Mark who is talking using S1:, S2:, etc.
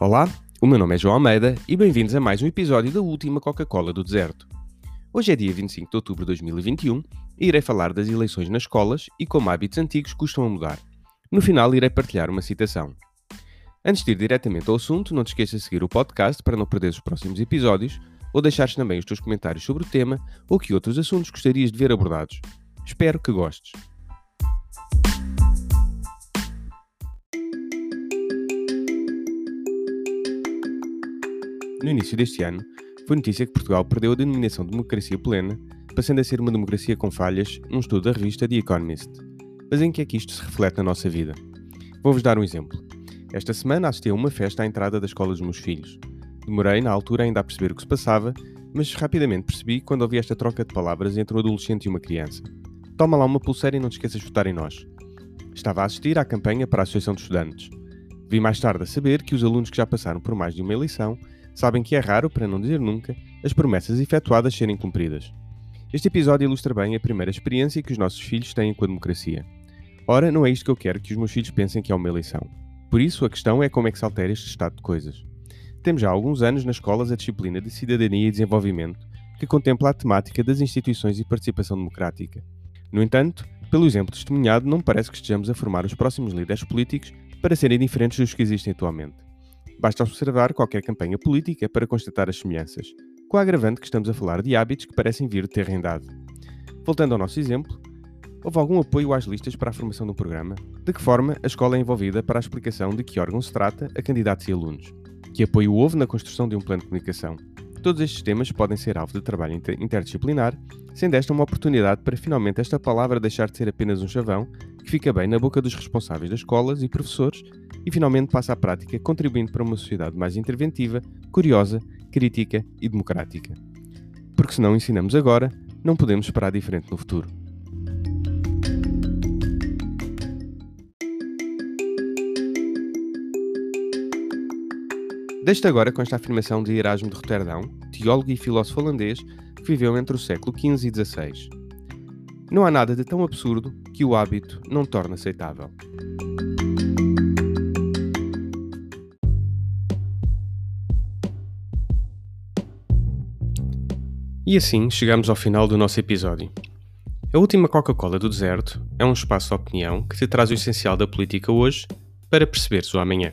S1: Olá, o meu nome é João Almeida e bem-vindos a mais um episódio da última Coca-Cola do Deserto. Hoje é dia 25 de outubro de 2021 e irei falar das eleições nas escolas e como hábitos antigos custam a mudar. No final, irei partilhar uma citação. Antes de ir diretamente ao assunto, não te esqueças de seguir o podcast para não perder os próximos episódios ou deixares também os teus comentários sobre o tema ou que outros assuntos gostarias de ver abordados. Espero que gostes. No início deste ano, foi notícia que Portugal perdeu a denominação de democracia plena, passando a ser uma democracia com falhas, num estudo da revista The Economist. Mas em que é que isto se reflete na nossa vida? Vou-vos dar um exemplo. Esta semana assisti a uma festa à entrada da escola dos meus filhos. Demorei, na altura, ainda a perceber o que se passava, mas rapidamente percebi quando ouvi esta troca de palavras entre um adolescente e uma criança. Toma lá uma pulseira e não te esqueças de votar em nós. Estava a assistir à campanha para a Associação de Estudantes. Vi mais tarde a saber que os alunos que já passaram por mais de uma eleição sabem que é raro, para não dizer nunca, as promessas efetuadas serem cumpridas. Este episódio ilustra bem a primeira experiência que os nossos filhos têm com a democracia. Ora, não é isto que eu quero que os meus filhos pensem que é uma eleição. Por isso, a questão é como é que se altera este estado de coisas. Temos já há alguns anos nas escolas a disciplina de Cidadania e Desenvolvimento, que contempla a temática das instituições e participação democrática. No entanto, pelo exemplo testemunhado, não parece que estejamos a formar os próximos líderes políticos para serem diferentes dos que existem atualmente. Basta observar qualquer campanha política para constatar as semelhanças, com a agravante que estamos a falar de hábitos que parecem vir de ter rendado. Voltando ao nosso exemplo, houve algum apoio às listas para a formação do programa? De que forma a escola é envolvida para a explicação de que órgão se trata a candidatos e alunos? Que apoio houve na construção de um plano de comunicação? Todos estes temas podem ser alvo de trabalho interdisciplinar, sendo esta uma oportunidade para finalmente esta palavra deixar de ser apenas um chavão que fica bem na boca dos responsáveis das escolas e professores e finalmente passa à prática, contribuindo para uma sociedade mais interventiva, curiosa, crítica e democrática. Porque se não ensinamos agora, não podemos esperar diferente no futuro. Deixo agora com esta afirmação de Erasmo de Roterdão, teólogo e filósofo holandês que viveu entre o século XV e XVI. Não há nada de tão absurdo que o hábito não torne aceitável. E assim chegamos ao final do nosso episódio. A última Coca-Cola do deserto é um espaço de opinião que te traz o essencial da política hoje para perceberes o amanhã.